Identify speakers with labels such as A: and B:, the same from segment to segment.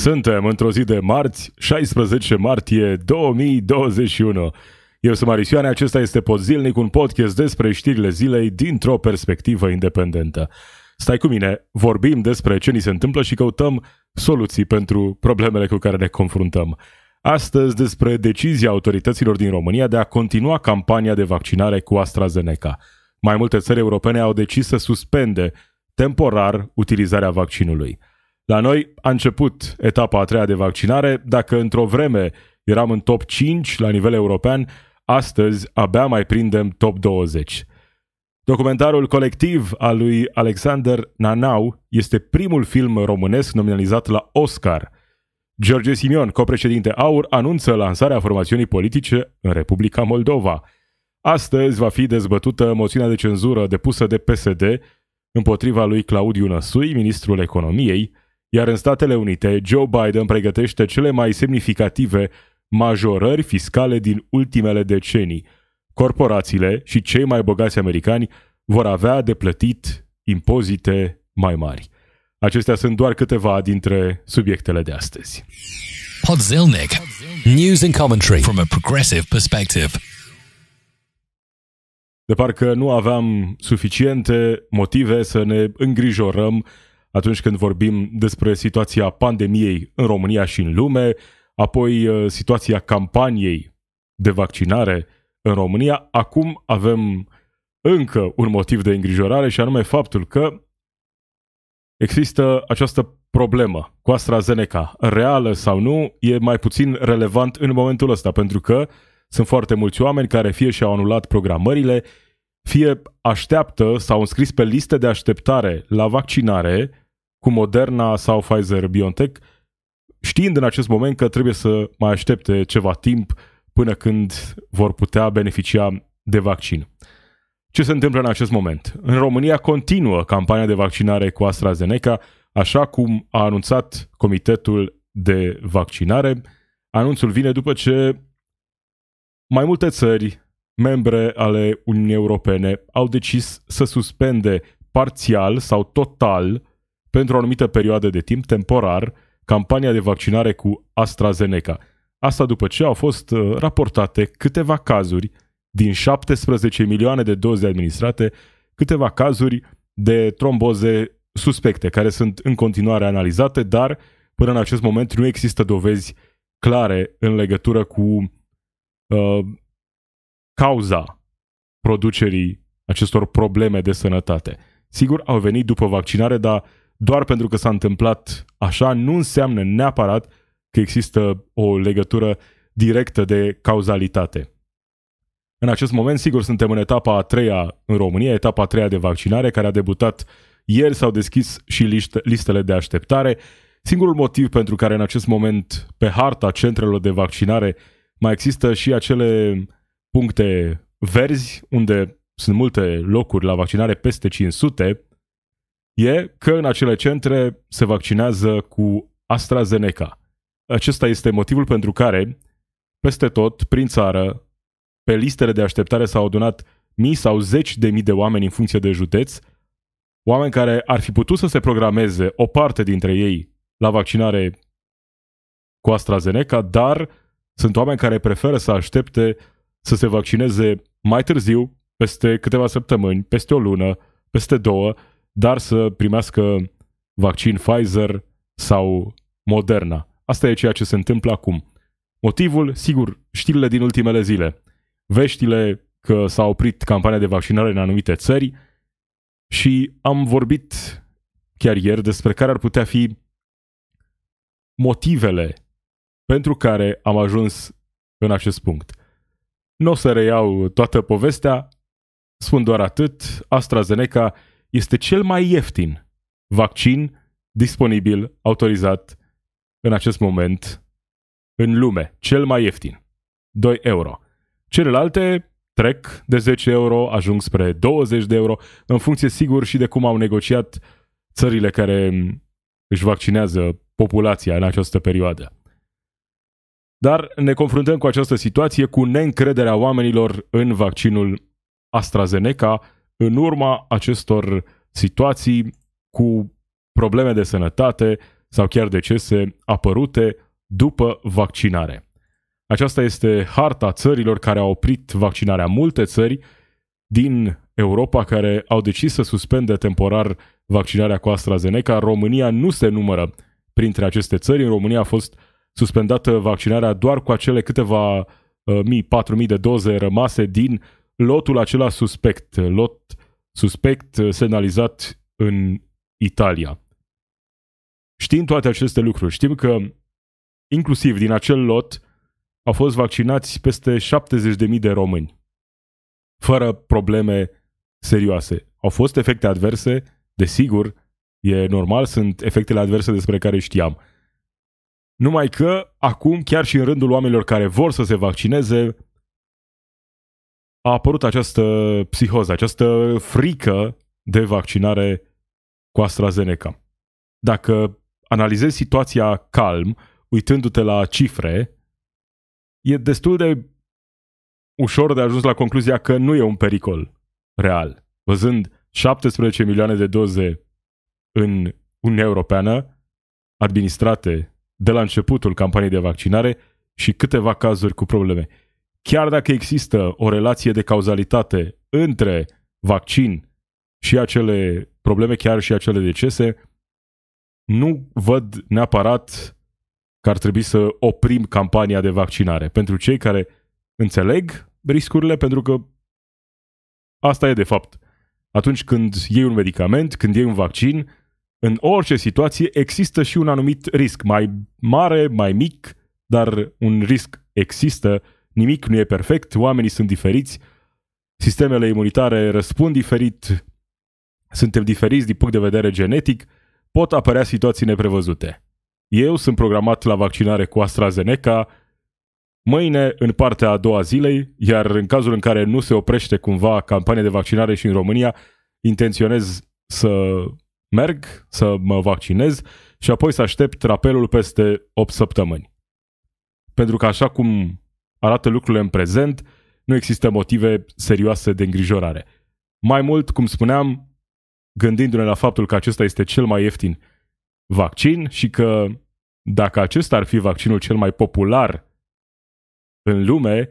A: Suntem într-o zi de marți, 16 martie 2021. Eu sunt Marisioane, acesta este Podzilnic, un podcast despre știrile zilei dintr-o perspectivă independentă. Stai cu mine, vorbim despre ce ni se întâmplă și căutăm soluții pentru problemele cu care ne confruntăm. Astăzi despre decizia autorităților din România de a continua campania de vaccinare cu AstraZeneca. Mai multe țări europene au decis să suspende temporar utilizarea vaccinului. La noi a început etapa a treia de vaccinare, dacă într-o vreme eram în top 5 la nivel european, astăzi abia mai prindem top 20. Documentarul colectiv al lui Alexander Nanau este primul film românesc nominalizat la Oscar. George Simion, copreședinte AUR, anunță lansarea formațiunii politice în Republica Moldova. Astăzi va fi dezbătută moțiunea de cenzură depusă de PSD împotriva lui Claudiu Năsui, ministrul economiei, iar în Statele Unite, Joe Biden pregătește cele mai semnificative majorări fiscale din ultimele decenii. Corporațiile și cei mai bogați americani vor avea de plătit impozite mai mari. Acestea sunt doar câteva dintre subiectele de astăzi.
B: Podzilnic. News and commentary from a progressive perspective.
A: De parcă nu aveam suficiente motive să ne îngrijorăm atunci când vorbim despre situația pandemiei în România și în lume, apoi uh, situația campaniei de vaccinare în România. Acum avem încă un motiv de îngrijorare și anume faptul că există această problemă cu AstraZeneca, reală sau nu, e mai puțin relevant în momentul ăsta, pentru că sunt foarte mulți oameni care fie și-au anulat programările, fie așteaptă sau înscris pe liste de așteptare la vaccinare cu Moderna sau Pfizer-BioNTech, știind în acest moment că trebuie să mai aștepte ceva timp până când vor putea beneficia de vaccin. Ce se întâmplă în acest moment? În România continuă campania de vaccinare cu AstraZeneca, așa cum a anunțat Comitetul de Vaccinare. Anunțul vine după ce mai multe țări membre ale Uniunii Europene au decis să suspende parțial sau total pentru o anumită perioadă de timp, temporar, campania de vaccinare cu AstraZeneca. Asta după ce au fost uh, raportate câteva cazuri din 17 milioane de doze administrate, câteva cazuri de tromboze suspecte, care sunt în continuare analizate, dar până în acest moment nu există dovezi clare în legătură cu uh, cauza producerii acestor probleme de sănătate. Sigur, au venit după vaccinare, dar doar pentru că s-a întâmplat așa, nu înseamnă neapărat că există o legătură directă de cauzalitate. În acest moment, sigur, suntem în etapa a treia în România, etapa a treia de vaccinare, care a debutat ieri, s-au deschis și liste, listele de așteptare. Singurul motiv pentru care în acest moment pe harta centrelor de vaccinare mai există și acele puncte verzi, unde sunt multe locuri la vaccinare peste 500, e că în acele centre se vaccinează cu AstraZeneca. Acesta este motivul pentru care, peste tot, prin țară, pe listele de așteptare s-au adunat mii sau zeci de mii de oameni în funcție de județ, oameni care ar fi putut să se programeze o parte dintre ei la vaccinare cu AstraZeneca, dar sunt oameni care preferă să aștepte să se vaccineze mai târziu, peste câteva săptămâni, peste o lună, peste două, dar să primească vaccin Pfizer sau Moderna. Asta e ceea ce se întâmplă acum. Motivul, sigur, știrile din ultimele zile. Veștile că s-a oprit campania de vaccinare în anumite țări și am vorbit chiar ieri despre care ar putea fi motivele pentru care am ajuns în acest punct. Nu o să reiau toată povestea, spun doar atât, AstraZeneca este cel mai ieftin vaccin disponibil, autorizat în acest moment în lume. Cel mai ieftin. 2 euro. Celelalte trec de 10 euro, ajung spre 20 de euro, în funcție sigur și de cum au negociat țările care își vaccinează populația în această perioadă. Dar ne confruntăm cu această situație cu neîncrederea oamenilor în vaccinul AstraZeneca, în urma acestor situații cu probleme de sănătate sau chiar decese apărute după vaccinare. Aceasta este harta țărilor care au oprit vaccinarea. Multe țări din Europa care au decis să suspende temporar vaccinarea cu AstraZeneca. România nu se numără printre aceste țări. În România a fost suspendată vaccinarea doar cu acele câteva uh, mii, patru mii de doze rămase din lotul acela suspect, lot suspect uh, semnalizat în Italia. Știm toate aceste lucruri. Știm că inclusiv din acel lot au fost vaccinați peste 70.000 de români, fără probleme serioase. Au fost efecte adverse, desigur, e normal, sunt efectele adverse despre care știam. Numai că acum, chiar și în rândul oamenilor care vor să se vaccineze, a apărut această psihoză, această frică de vaccinare cu AstraZeneca. Dacă analizezi situația calm, uitându-te la cifre, e destul de ușor de ajuns la concluzia că nu e un pericol real. Văzând 17 milioane de doze în Uniunea Europeană administrate de la începutul campaniei de vaccinare și câteva cazuri cu probleme. Chiar dacă există o relație de cauzalitate între vaccin și acele probleme, chiar și acele decese, nu văd neapărat că ar trebui să oprim campania de vaccinare. Pentru cei care înțeleg riscurile, pentru că asta e de fapt. Atunci când iei un medicament, când iei un vaccin, în orice situație există și un anumit risc, mai mare, mai mic, dar un risc există, nimic nu e perfect, oamenii sunt diferiți, sistemele imunitare răspund diferit, suntem diferiți din punct de vedere genetic, pot apărea situații neprevăzute. Eu sunt programat la vaccinare cu AstraZeneca mâine în partea a doua zilei, iar în cazul în care nu se oprește cumva campania de vaccinare și în România, intenționez să merg, să mă vaccinez și apoi să aștept rapelul peste 8 săptămâni. Pentru că așa cum arată lucrurile în prezent, nu există motive serioase de îngrijorare. Mai mult, cum spuneam, gândindu-ne la faptul că acesta este cel mai ieftin vaccin și că dacă acesta ar fi vaccinul cel mai popular în lume,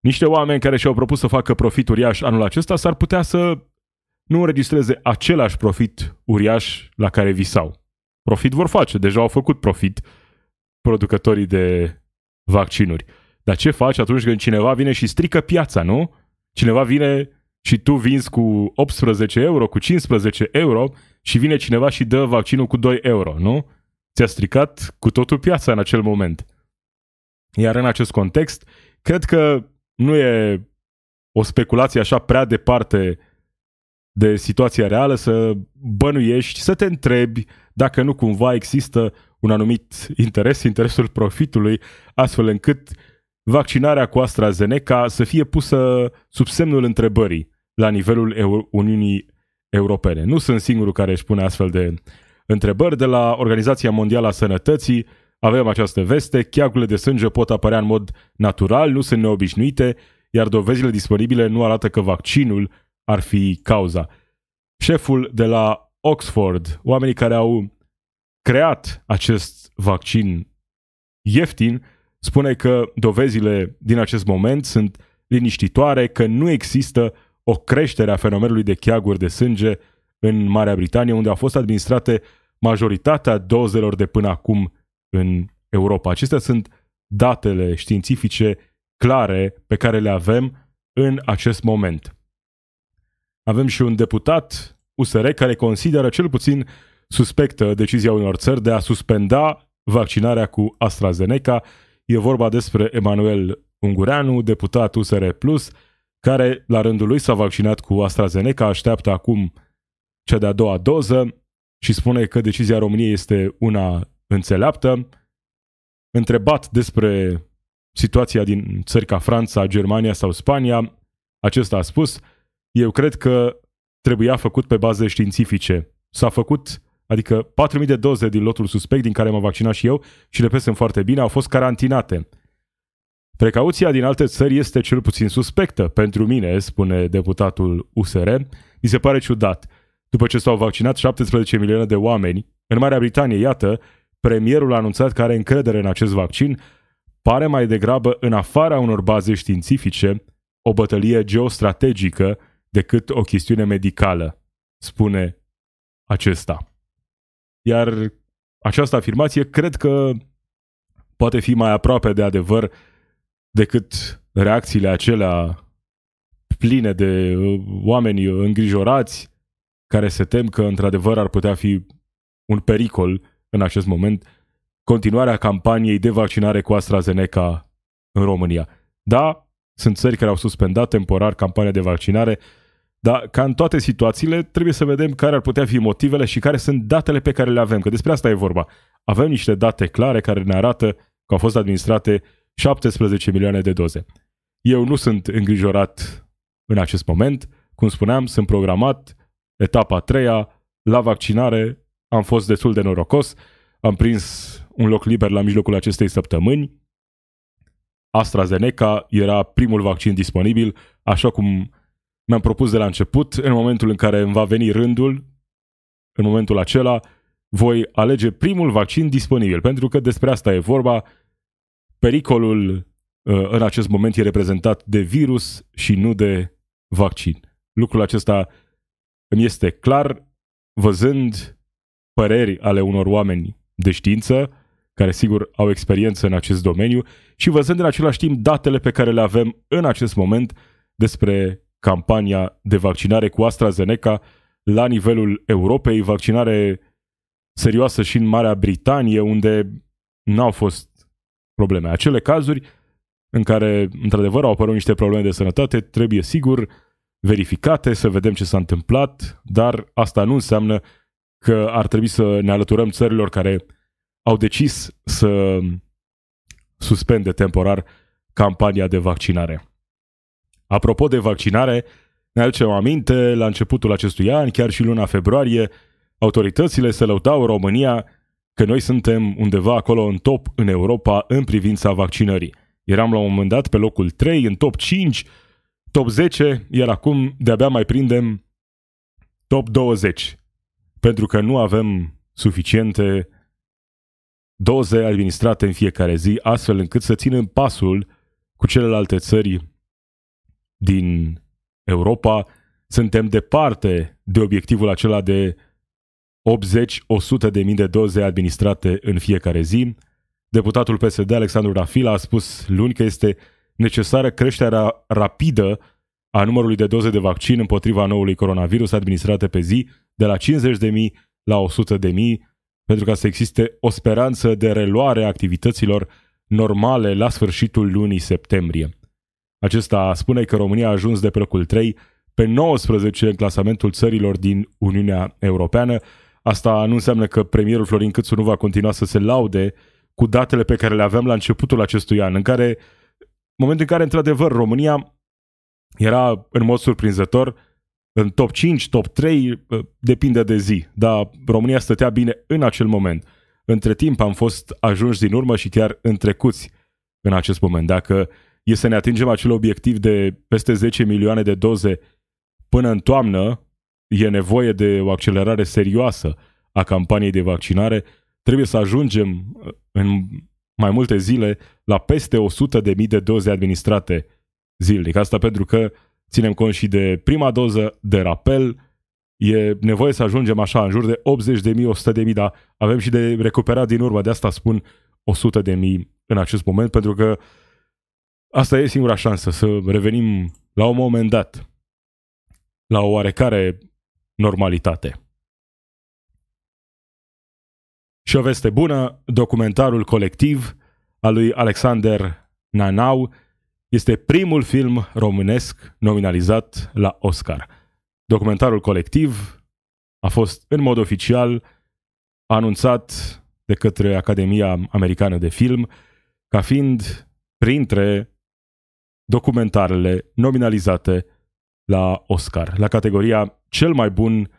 A: niște oameni care și-au propus să facă profit uriaș anul acesta s-ar putea să nu înregistreze același profit uriaș la care visau. Profit vor face, deja au făcut profit producătorii de vaccinuri. Dar ce faci atunci când cineva vine și strică piața, nu? Cineva vine și tu vinzi cu 18 euro, cu 15 euro și vine cineva și dă vaccinul cu 2 euro, nu? Ți-a stricat cu totul piața în acel moment. Iar în acest context, cred că nu e o speculație așa prea departe de situația reală să bănuiești, să te întrebi dacă nu cumva există un anumit interes, interesul profitului, astfel încât vaccinarea cu AstraZeneca să fie pusă sub semnul întrebării la nivelul Uniunii Europene. Nu sunt singurul care își pune astfel de întrebări. De la Organizația Mondială a Sănătății avem această veste, cheagurile de sânge pot apărea în mod natural, nu sunt neobișnuite, iar dovezile disponibile nu arată că vaccinul ar fi cauza. Șeful de la Oxford, oamenii care au creat acest vaccin ieftin, spune că dovezile din acest moment sunt liniștitoare, că nu există o creștere a fenomenului de cheaguri de sânge în Marea Britanie, unde au fost administrate majoritatea dozelor de până acum în Europa. Acestea sunt datele științifice clare pe care le avem în acest moment. Avem și un deputat USR care consideră cel puțin suspectă decizia unor țări de a suspenda vaccinarea cu AstraZeneca. E vorba despre Emanuel Ungureanu, deputat USR Plus, care la rândul lui s-a vaccinat cu AstraZeneca, așteaptă acum cea de-a doua doză și spune că decizia României este una înțeleaptă. Întrebat despre situația din țări ca Franța, Germania sau Spania, acesta a spus, eu cred că trebuia făcut pe baze științifice. S-a făcut, adică 4.000 de doze din lotul suspect, din care m-am vaccinat și eu, și le sunt foarte bine, au fost carantinate. Precauția din alte țări este cel puțin suspectă. Pentru mine, spune deputatul USR, mi se pare ciudat. După ce s-au vaccinat 17 milioane de oameni În Marea Britanie, iată, premierul a anunțat că are încredere în acest vaccin, pare mai degrabă în afara unor baze științifice o bătălie geostrategică decât o chestiune medicală, spune acesta. Iar această afirmație cred că poate fi mai aproape de adevăr decât reacțiile acelea pline de uh, oameni îngrijorați care se tem că într-adevăr ar putea fi un pericol în acest moment continuarea campaniei de vaccinare cu AstraZeneca în România. Da, sunt țări care au suspendat temporar campania de vaccinare, dar ca în toate situațiile trebuie să vedem care ar putea fi motivele și care sunt datele pe care le avem, că despre asta e vorba. Avem niște date clare care ne arată că au fost administrate 17 milioane de doze. Eu nu sunt îngrijorat în acest moment. Cum spuneam, sunt programat etapa a treia la vaccinare. Am fost destul de norocos. Am prins un loc liber la mijlocul acestei săptămâni. AstraZeneca era primul vaccin disponibil, așa cum mi-am propus de la început. În momentul în care îmi va veni rândul, în momentul acela, voi alege primul vaccin disponibil, pentru că despre asta e vorba. Pericolul uh, în acest moment e reprezentat de virus și nu de vaccin. Lucrul acesta îmi este clar văzând păreri ale unor oameni de știință, care sigur au experiență în acest domeniu, și văzând în același timp datele pe care le avem în acest moment despre campania de vaccinare cu AstraZeneca la nivelul Europei, vaccinare serioasă și în Marea Britanie, unde n-au fost probleme. Acele cazuri în care, într-adevăr, au apărut niște probleme de sănătate, trebuie sigur verificate, să vedem ce s-a întâmplat, dar asta nu înseamnă că ar trebui să ne alăturăm țărilor care au decis să suspende temporar campania de vaccinare. Apropo de vaccinare, ne aducem aminte, la începutul acestui an, chiar și luna februarie, autoritățile se lăudau România că noi suntem undeva acolo în top în Europa în privința vaccinării. Eram la un moment dat pe locul 3, în top 5, top 10, iar acum de-abia mai prindem top 20. Pentru că nu avem suficiente doze administrate în fiecare zi, astfel încât să ținem pasul cu celelalte țări din Europa. Suntem departe de obiectivul acela de 80-100 de mii de doze administrate în fiecare zi. Deputatul PSD Alexandru Rafila a spus luni că este necesară creșterea rapidă a numărului de doze de vaccin împotriva noului coronavirus administrate pe zi de la 50.000 la 100.000 pentru ca să existe o speranță de reluare a activităților normale la sfârșitul lunii septembrie. Acesta spune că România a ajuns de pe locul 3 pe 19 în clasamentul țărilor din Uniunea Europeană. Asta nu înseamnă că premierul Florin Câțu nu va continua să se laude cu datele pe care le aveam la începutul acestui an, în care, momentul în care, într-adevăr, România era în mod surprinzător în top 5, top 3, uh, depinde de zi, dar România stătea bine în acel moment. Între timp am fost ajunși din urmă și chiar întrecuți în acest moment. Dacă e să ne atingem acel obiectiv de peste 10 milioane de doze până în toamnă, e nevoie de o accelerare serioasă a campaniei de vaccinare. Trebuie să ajungem uh, în mai multe zile la peste 100 de mii de doze administrate zilnic. Asta pentru că ținem cont și de prima doză de rapel, e nevoie să ajungem așa în jur de 80 de mii, 100 de mii, dar avem și de recuperat din urmă, de asta spun 100 de mii în acest moment, pentru că asta e singura șansă, să revenim la un moment dat la o oarecare normalitate. Și o veste bună, documentarul colectiv al lui Alexander Nanau este primul film românesc nominalizat la Oscar. Documentarul colectiv a fost în mod oficial anunțat de către Academia Americană de Film ca fiind printre documentarele nominalizate la Oscar, la categoria cel mai bun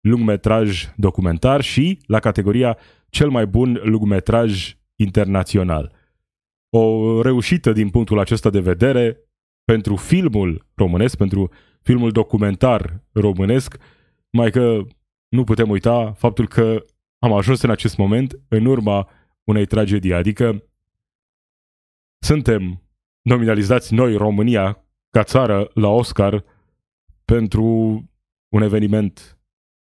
A: lungmetraj documentar și la categoria cel mai bun lungmetraj internațional. O reușită din punctul acesta de vedere pentru filmul românesc, pentru filmul documentar românesc, mai că nu putem uita faptul că am ajuns în acest moment în urma unei tragedii, adică suntem nominalizați noi, România, ca țară, la Oscar pentru un eveniment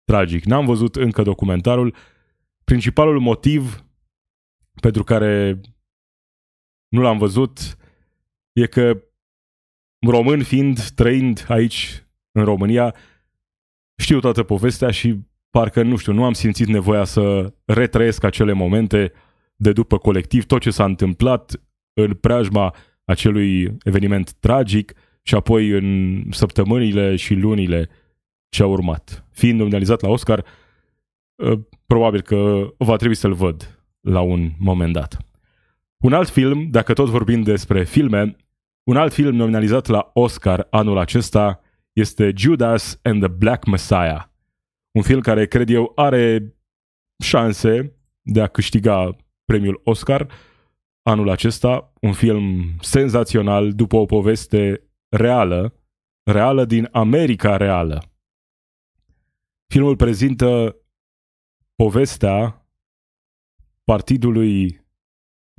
A: tragic. N-am văzut încă documentarul. Principalul motiv pentru care nu l-am văzut e că român fiind, trăind aici în România, știu toată povestea și parcă, nu știu, nu am simțit nevoia să retrăiesc acele momente de după colectiv, tot ce s-a întâmplat în preajma acelui eveniment tragic și apoi în săptămânile și lunile ce au urmat. Fiind nominalizat la Oscar, ă, probabil că va trebui să-l văd la un moment dat. Un alt film, dacă tot vorbim despre filme, un alt film nominalizat la Oscar anul acesta este Judas and the Black Messiah. Un film care, cred eu, are șanse de a câștiga premiul Oscar anul acesta. Un film senzațional după o poveste reală, reală din America reală. Filmul prezintă povestea partidului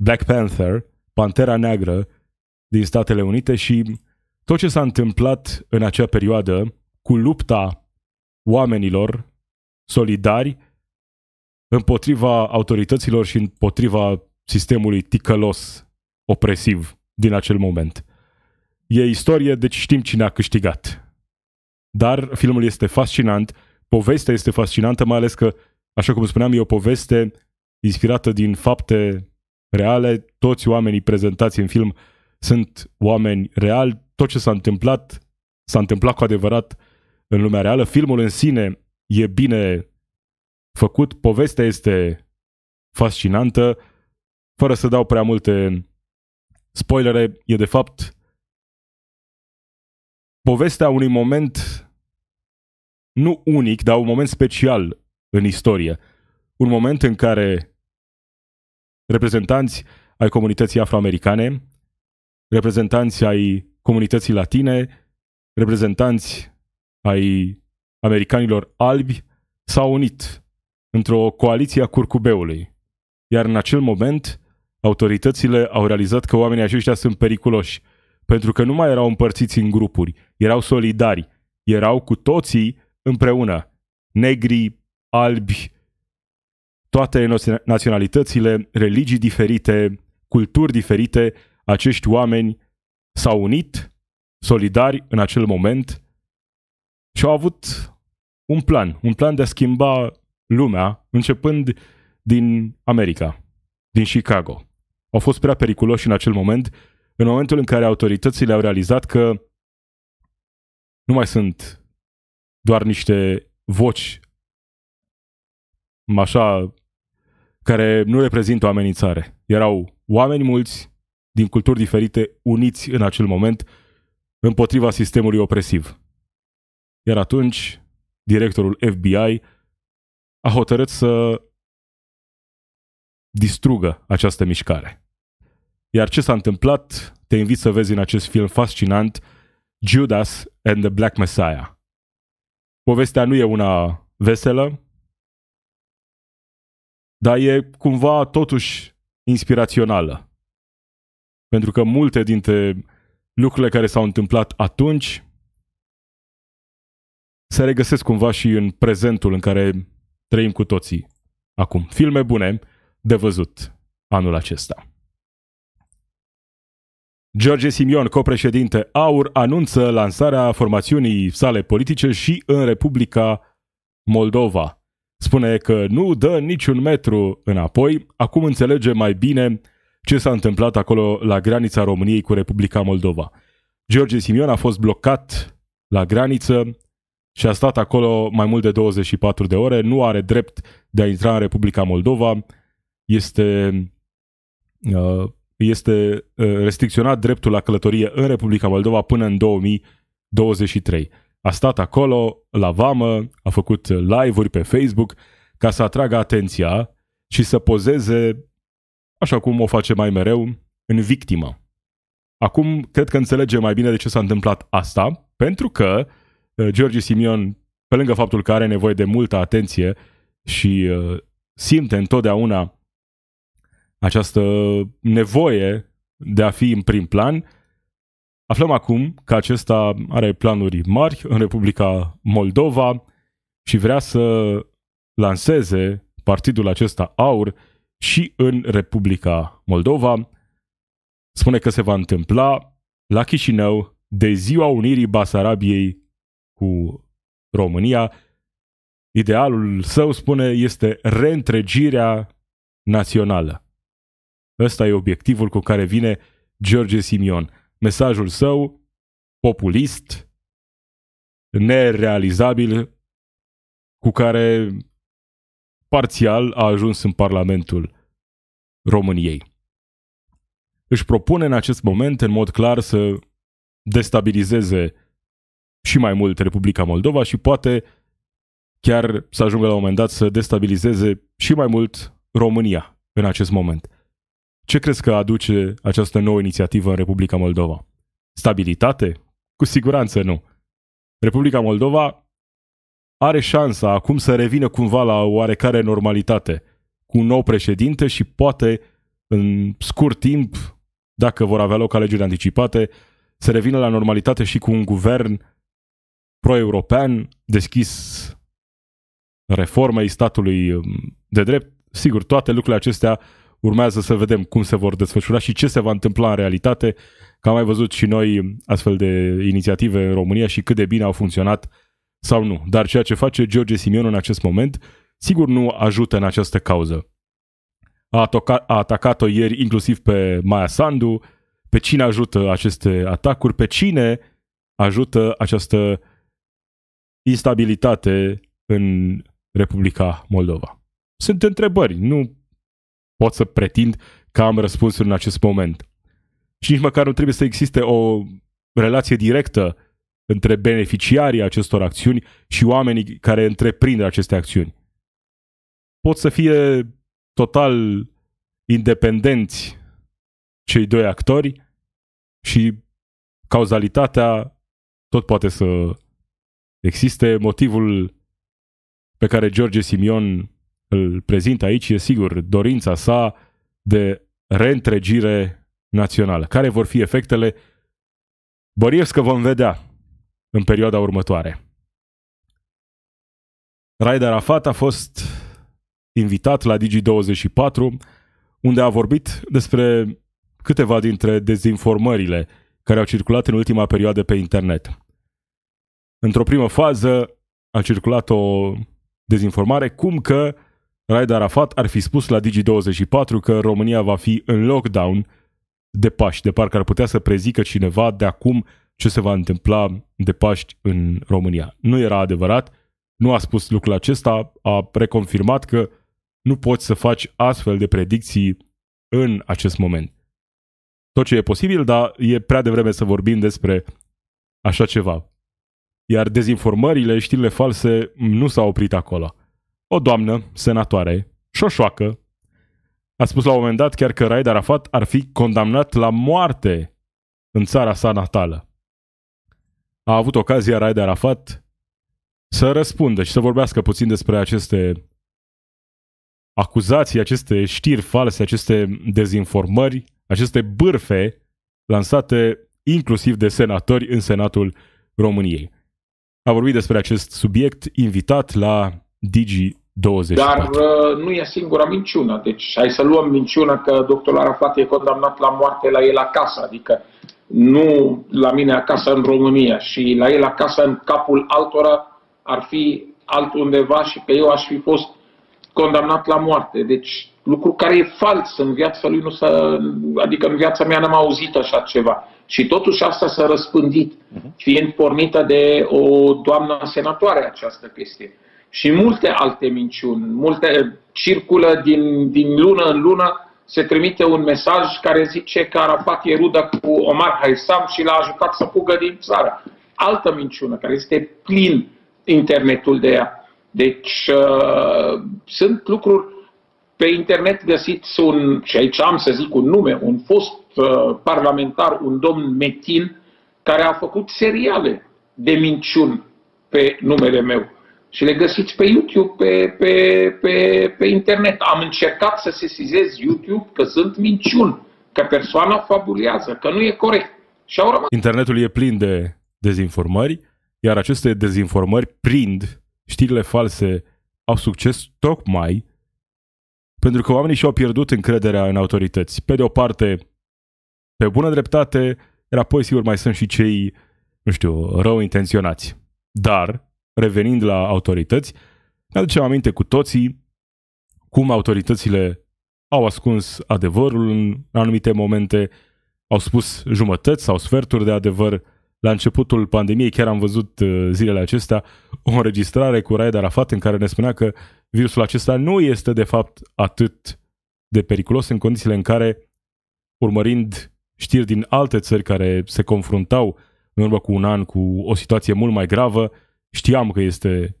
A: Black Panther, Pantera Neagră din Statele Unite și tot ce s-a întâmplat în acea perioadă cu lupta oamenilor solidari împotriva autorităților și împotriva sistemului ticălos, opresiv din acel moment. E istorie, deci știm cine a câștigat. Dar filmul este fascinant, povestea este fascinantă, mai ales că, așa cum spuneam, e o poveste inspirată din fapte reale. Toți oamenii prezentați în film sunt oameni reali. Tot ce s-a întâmplat, s-a întâmplat cu adevărat în lumea reală. Filmul în sine e bine făcut, povestea este fascinantă, fără să dau prea multe spoilere, e de fapt povestea unui moment nu unic, dar un moment special în istorie. Un moment în care reprezentanți ai comunității afroamericane, reprezentanți ai comunității latine, reprezentanți ai americanilor albi s-au unit într-o coaliție a curcubeului. Iar în acel moment, autoritățile au realizat că oamenii aceștia sunt periculoși, pentru că nu mai erau împărțiți în grupuri, erau solidari, erau cu toții împreună, negri, albi, toate naționalitățile, religii diferite, culturi diferite, acești oameni s-au unit, solidari în acel moment și au avut un plan, un plan de a schimba lumea, începând din America, din Chicago. Au fost prea periculoși în acel moment, în momentul în care autoritățile au realizat că nu mai sunt doar niște voci așa care nu reprezintă o amenințare. Erau oameni mulți din culturi diferite uniți în acel moment împotriva sistemului opresiv. Iar atunci, directorul FBI a hotărât să distrugă această mișcare. Iar ce s-a întâmplat, te invit să vezi în acest film fascinant Judas and the Black Messiah. Povestea nu e una veselă, dar e cumva totuși inspirațională. Pentru că multe dintre lucrurile care s-au întâmplat atunci se regăsesc cumva și în prezentul în care trăim cu toții acum. Filme bune de văzut anul acesta. George Simion, copreședinte AUR, anunță lansarea formațiunii sale politice și în Republica Moldova. Spune că nu dă niciun metru înapoi, acum înțelege mai bine ce s-a întâmplat acolo la granița României cu Republica Moldova. George Simion a fost blocat la graniță și a stat acolo mai mult de 24 de ore, nu are drept de a intra în Republica Moldova, este, uh, este uh, restricționat dreptul la călătorie în Republica Moldova până în 2023. A stat acolo, la vamă, a făcut live-uri pe Facebook ca să atragă atenția și să pozeze, așa cum o face mai mereu, în victimă. Acum cred că înțelege mai bine de ce s-a întâmplat asta, pentru că uh, George Simion, pe lângă faptul că are nevoie de multă atenție și uh, simte întotdeauna această nevoie de a fi în prim plan, aflăm acum că acesta are planuri mari în Republica Moldova și vrea să lanseze partidul acesta AUR și în Republica Moldova. Spune că se va întâmpla la Chișinău de ziua unirii Basarabiei cu România. Idealul său, spune, este reîntregirea națională. Ăsta e obiectivul cu care vine George Simion. Mesajul său, populist, nerealizabil, cu care parțial a ajuns în Parlamentul României. Își propune în acest moment, în mod clar, să destabilizeze și mai mult Republica Moldova și poate chiar să ajungă la un moment dat să destabilizeze și mai mult România în acest moment. Ce crezi că aduce această nouă inițiativă în Republica Moldova? Stabilitate? Cu siguranță nu. Republica Moldova are șansa acum să revină cumva la oarecare normalitate cu un nou președinte și poate în scurt timp, dacă vor avea loc alegeri anticipate, să revină la normalitate și cu un guvern pro-european deschis reformei statului um, de drept. Sigur, toate lucrurile acestea urmează să vedem cum se vor desfășura și ce se va întâmpla în realitate, că am mai văzut și noi astfel de inițiative în România și cât de bine au funcționat sau nu. Dar ceea ce face George Simion în acest moment, sigur nu ajută în această cauză. A, atoca- a atacat-o ieri inclusiv pe Maia Sandu, pe cine ajută aceste atacuri, pe cine ajută această instabilitate în Republica Moldova. Sunt întrebări, nu pot să pretind că am răspunsuri în acest moment. Și nici măcar nu trebuie să existe o relație directă între beneficiarii acestor acțiuni și oamenii care întreprind aceste acțiuni. Pot să fie total independenți cei doi actori și cauzalitatea tot poate să existe. Motivul pe care George Simion îl prezintă aici e sigur dorința sa de reîntregire națională. Care vor fi efectele? Băriesc că vom vedea în perioada următoare. Raed Arafat a fost invitat la Digi24, unde a vorbit despre câteva dintre dezinformările care au circulat în ultima perioadă pe internet. Într-o primă fază a circulat o dezinformare cum că Raed Arafat ar fi spus la Digi24 că România va fi în lockdown de Paști, de parcă ar putea să prezică cineva de acum ce se va întâmpla de Paști în România. Nu era adevărat, nu a spus lucrul acesta, a reconfirmat că nu poți să faci astfel de predicții în acest moment. Tot ce e posibil, dar e prea devreme să vorbim despre așa ceva. Iar dezinformările, știrile false nu s-au oprit acolo. O doamnă, senatoare, șoșoacă, a spus la un moment dat chiar că Raed Arafat ar fi condamnat la moarte în țara sa natală a avut ocazia Raed Arafat să răspundă și să vorbească puțin despre aceste acuzații, aceste știri false, aceste dezinformări, aceste bârfe lansate inclusiv de senatori în Senatul României. A vorbit despre acest subiect invitat la Digi 24.
C: Dar uh, nu e singura minciună. Deci hai să luăm minciuna că doctorul Arafat e condamnat la moarte la el acasă. Adică nu la mine acasă în România și la el acasă în capul altora ar fi altundeva și că eu aș fi fost condamnat la moarte. Deci lucru care e fals în viața lui, nu să, adică în viața mea n-am auzit așa ceva. Și totuși asta s-a răspândit, mhm. fiind pornită de o doamnă senatoare această chestie. Și multe alte minciuni, multe circulă din, din lună în lună se trimite un mesaj care zice că Arafat e rudă cu Omar Haisam și l-a ajutat să fugă din țară. Altă minciună care este plin internetul de ea. Deci uh, sunt lucruri pe internet găsiți un, și aici am să zic un nume, un fost uh, parlamentar, un domn Metin, care a făcut seriale de minciuni pe numele meu. Și le găsiți pe YouTube, pe, pe, pe, pe internet. Am încercat să sesizez YouTube că sunt minciuni, că persoana fabulează, că nu e corect. Și au rămas.
A: Internetul e plin de dezinformări, iar aceste dezinformări prind știrile false au succes tocmai pentru că oamenii și-au pierdut încrederea în autorități. Pe de o parte, pe bună dreptate, iar apoi, sigur, mai sunt și cei, nu știu, rău intenționați. Dar, revenind la autorități, ne aducem aminte cu toții cum autoritățile au ascuns adevărul în anumite momente, au spus jumătăți sau sferturi de adevăr. La începutul pandemiei chiar am văzut uh, zilele acestea o înregistrare cu Raed Arafat în care ne spunea că virusul acesta nu este de fapt atât de periculos în condițiile în care, urmărind știri din alte țări care se confruntau în urmă cu un an cu o situație mult mai gravă, știam că este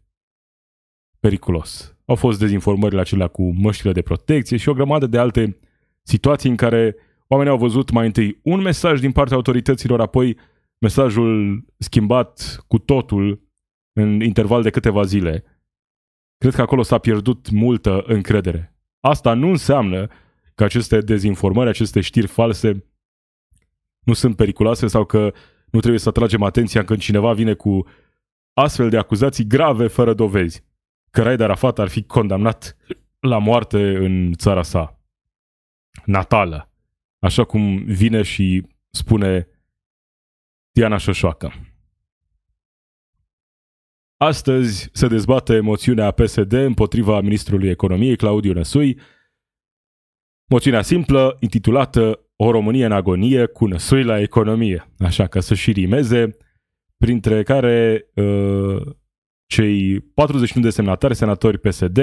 A: periculos. Au fost dezinformările acelea cu măștile de protecție și o grămadă de alte situații în care oamenii au văzut mai întâi un mesaj din partea autorităților, apoi mesajul schimbat cu totul în interval de câteva zile. Cred că acolo s-a pierdut multă încredere. Asta nu înseamnă că aceste dezinformări, aceste știri false nu sunt periculoase sau că nu trebuie să atragem atenția când cineva vine cu astfel de acuzații grave fără dovezi. Că Raed Arafat ar fi condamnat la moarte în țara sa natală, așa cum vine și spune Diana Șoșoacă. Astăzi se dezbate moțiunea PSD împotriva ministrului economiei Claudiu Năsui, moțiunea simplă intitulată O Românie în agonie cu Năsui la economie, așa ca să și rimeze, printre care uh, cei 41 de semnatari senatori PSD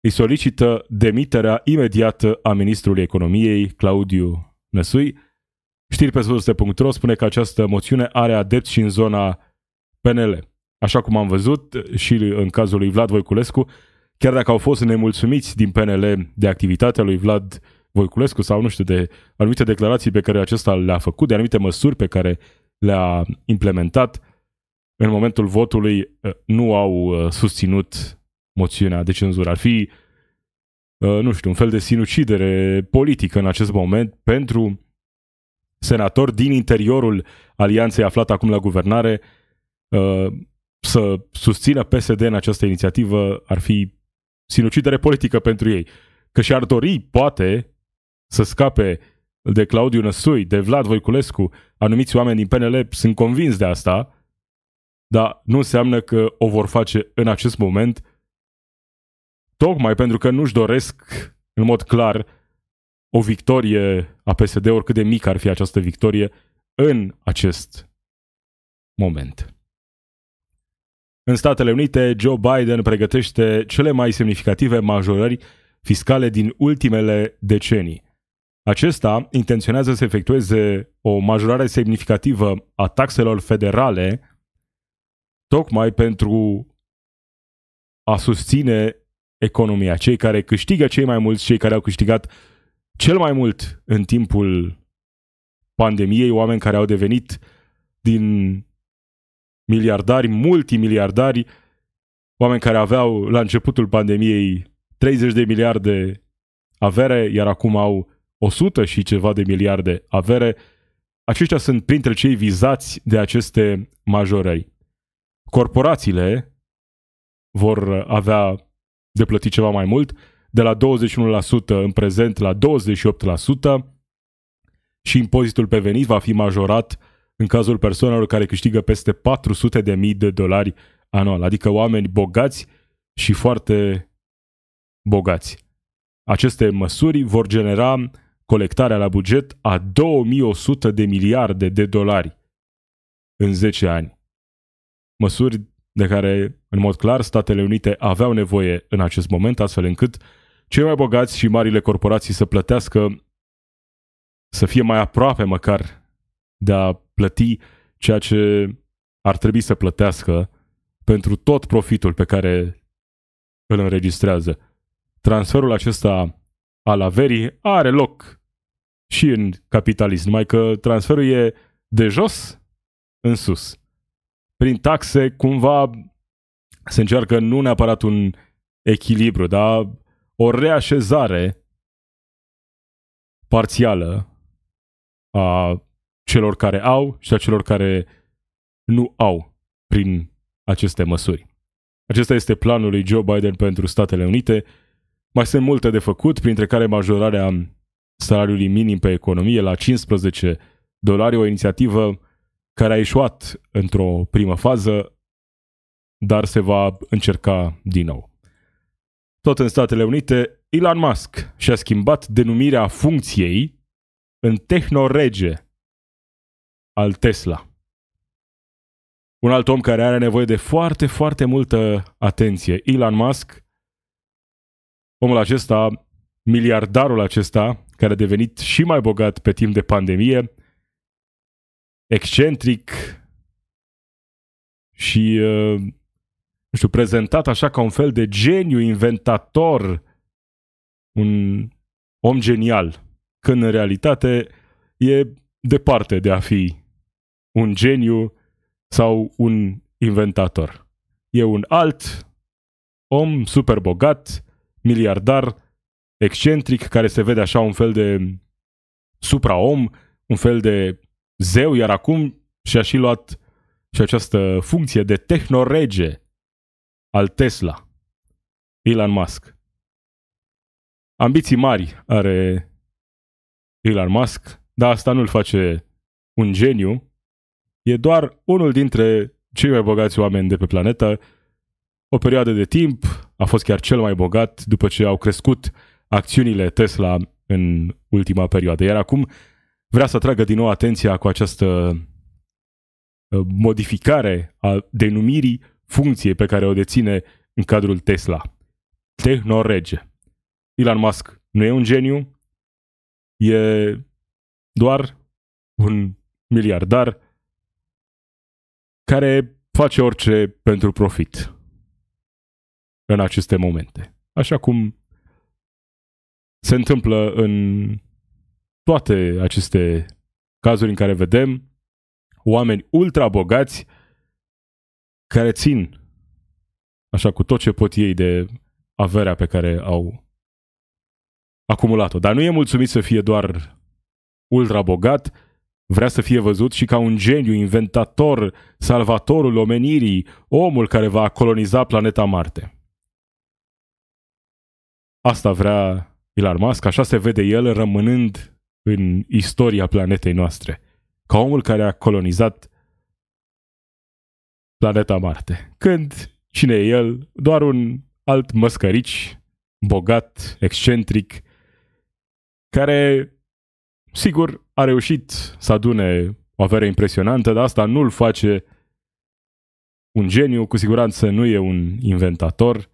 A: îi solicită demiterea imediată a ministrului economiei Claudiu Năsui. Știri pe surse.ro spune că această moțiune are adepți și în zona PNL. Așa cum am văzut și în cazul lui Vlad Voiculescu, chiar dacă au fost nemulțumiți din PNL de activitatea lui Vlad Voiculescu sau nu știu, de anumite declarații pe care acesta le-a făcut, de anumite măsuri pe care le-a implementat, în momentul votului uh, nu au uh, susținut moțiunea de cenzură. Ar fi, uh, nu știu, un fel de sinucidere politică în acest moment pentru senatori din interiorul alianței aflată acum la guvernare să susțină PSD în această inițiativă ar fi sinucidere politică pentru ei. Că și-ar dori, poate, să scape de Claudiu Năsui, de Vlad Voiculescu, anumiți oameni din PNL sunt convins de asta, dar nu înseamnă că o vor face în acest moment, tocmai pentru că nu-și doresc în mod clar o victorie a PSD, oricât de mică ar fi această victorie, în acest moment. În Statele Unite, Joe Biden pregătește cele mai semnificative majorări fiscale din ultimele decenii. Acesta intenționează să efectueze o majorare semnificativă a taxelor federale tocmai pentru a susține economia. Cei care câștigă cei mai mulți, cei care au câștigat cel mai mult în timpul pandemiei, oameni care au devenit din miliardari, multimiliardari, oameni care aveau la începutul pandemiei 30 de miliarde avere, iar acum au 100 și ceva de miliarde avere, aceștia sunt printre cei vizați de aceste majorări. Corporațiile vor avea de plătit ceva mai mult, de la 21% în prezent la 28% și impozitul pe venit va fi majorat în cazul persoanelor care câștigă peste 400 de mii de dolari anual, adică oameni bogați și foarte bogați. Aceste măsuri vor genera colectarea la buget a 2100 de miliarde de dolari în 10 ani. Măsuri de care, în mod clar, Statele Unite aveau nevoie în acest moment, astfel încât cei mai bogați și marile corporații să plătească, să fie mai aproape măcar de a plăti ceea ce ar trebui să plătească pentru tot profitul pe care îl înregistrează. Transferul acesta al averii are loc și în capitalism, numai că transferul e de jos în sus. Prin taxe, cumva, se încearcă nu neapărat un echilibru, dar o reașezare parțială a celor care au și a celor care nu au prin aceste măsuri. Acesta este planul lui Joe Biden pentru Statele Unite. Mai sunt multe de făcut, printre care majorarea salariului minim pe economie la 15 dolari, o inițiativă care a ieșuat într-o primă fază, dar se va încerca din nou. Tot în Statele Unite, Elon Musk și-a schimbat denumirea funcției în tehnorege al Tesla. Un alt om care are nevoie de foarte, foarte multă atenție, Elon Musk, omul acesta, miliardarul acesta, care a devenit și mai bogat pe timp de pandemie, excentric și, uh, nu știu, prezentat așa ca un fel de geniu inventator, un om genial, când în realitate e departe de a fi un geniu sau un inventator. E un alt om super bogat, miliardar, excentric, care se vede așa un fel de supraom, un fel de zeu, iar acum și-a și luat și această funcție de tehnorege al Tesla, Elon Musk. Ambiții mari are Elon Musk, dar asta nu-l face un geniu, e doar unul dintre cei mai bogați oameni de pe planetă. O perioadă de timp a fost chiar cel mai bogat după ce au crescut acțiunile Tesla în ultima perioadă. Iar acum vrea să atragă din nou atenția cu această uh, modificare a denumirii funcției pe care o deține în cadrul Tesla. Tehnorege. Elon Musk nu e un geniu, e doar un miliardar care face orice pentru profit în aceste momente. Așa cum se întâmplă în toate aceste cazuri în care vedem oameni ultra bogați care țin așa cu tot ce pot ei de averea pe care au acumulat-o. Dar nu e mulțumit să fie doar ultra bogat, Vrea să fie văzut și ca un geniu, inventator, salvatorul omenirii, omul care va coloniza planeta Marte. Asta vrea Elon Musk, așa se vede el rămânând în istoria planetei noastre, ca omul care a colonizat planeta Marte. Când cine e el? Doar un alt măscărici, bogat, excentric, care Sigur, a reușit să adune o avere impresionantă, dar asta nu-l face un geniu, cu siguranță nu e un inventator.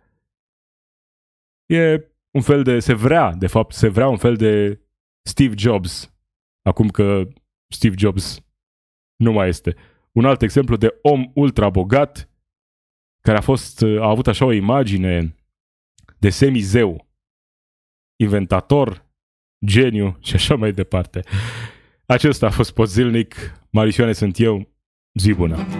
A: E un fel de, se vrea, de fapt, se vrea un fel de Steve Jobs, acum că Steve Jobs nu mai este. Un alt exemplu de om ultra bogat, care a fost, a avut așa o imagine de semizeu, inventator, geniu și așa mai departe. Acesta a fost Pozilnic, Marisioane sunt eu, zi bună!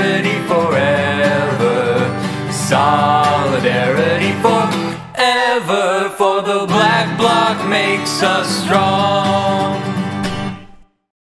A: us strong.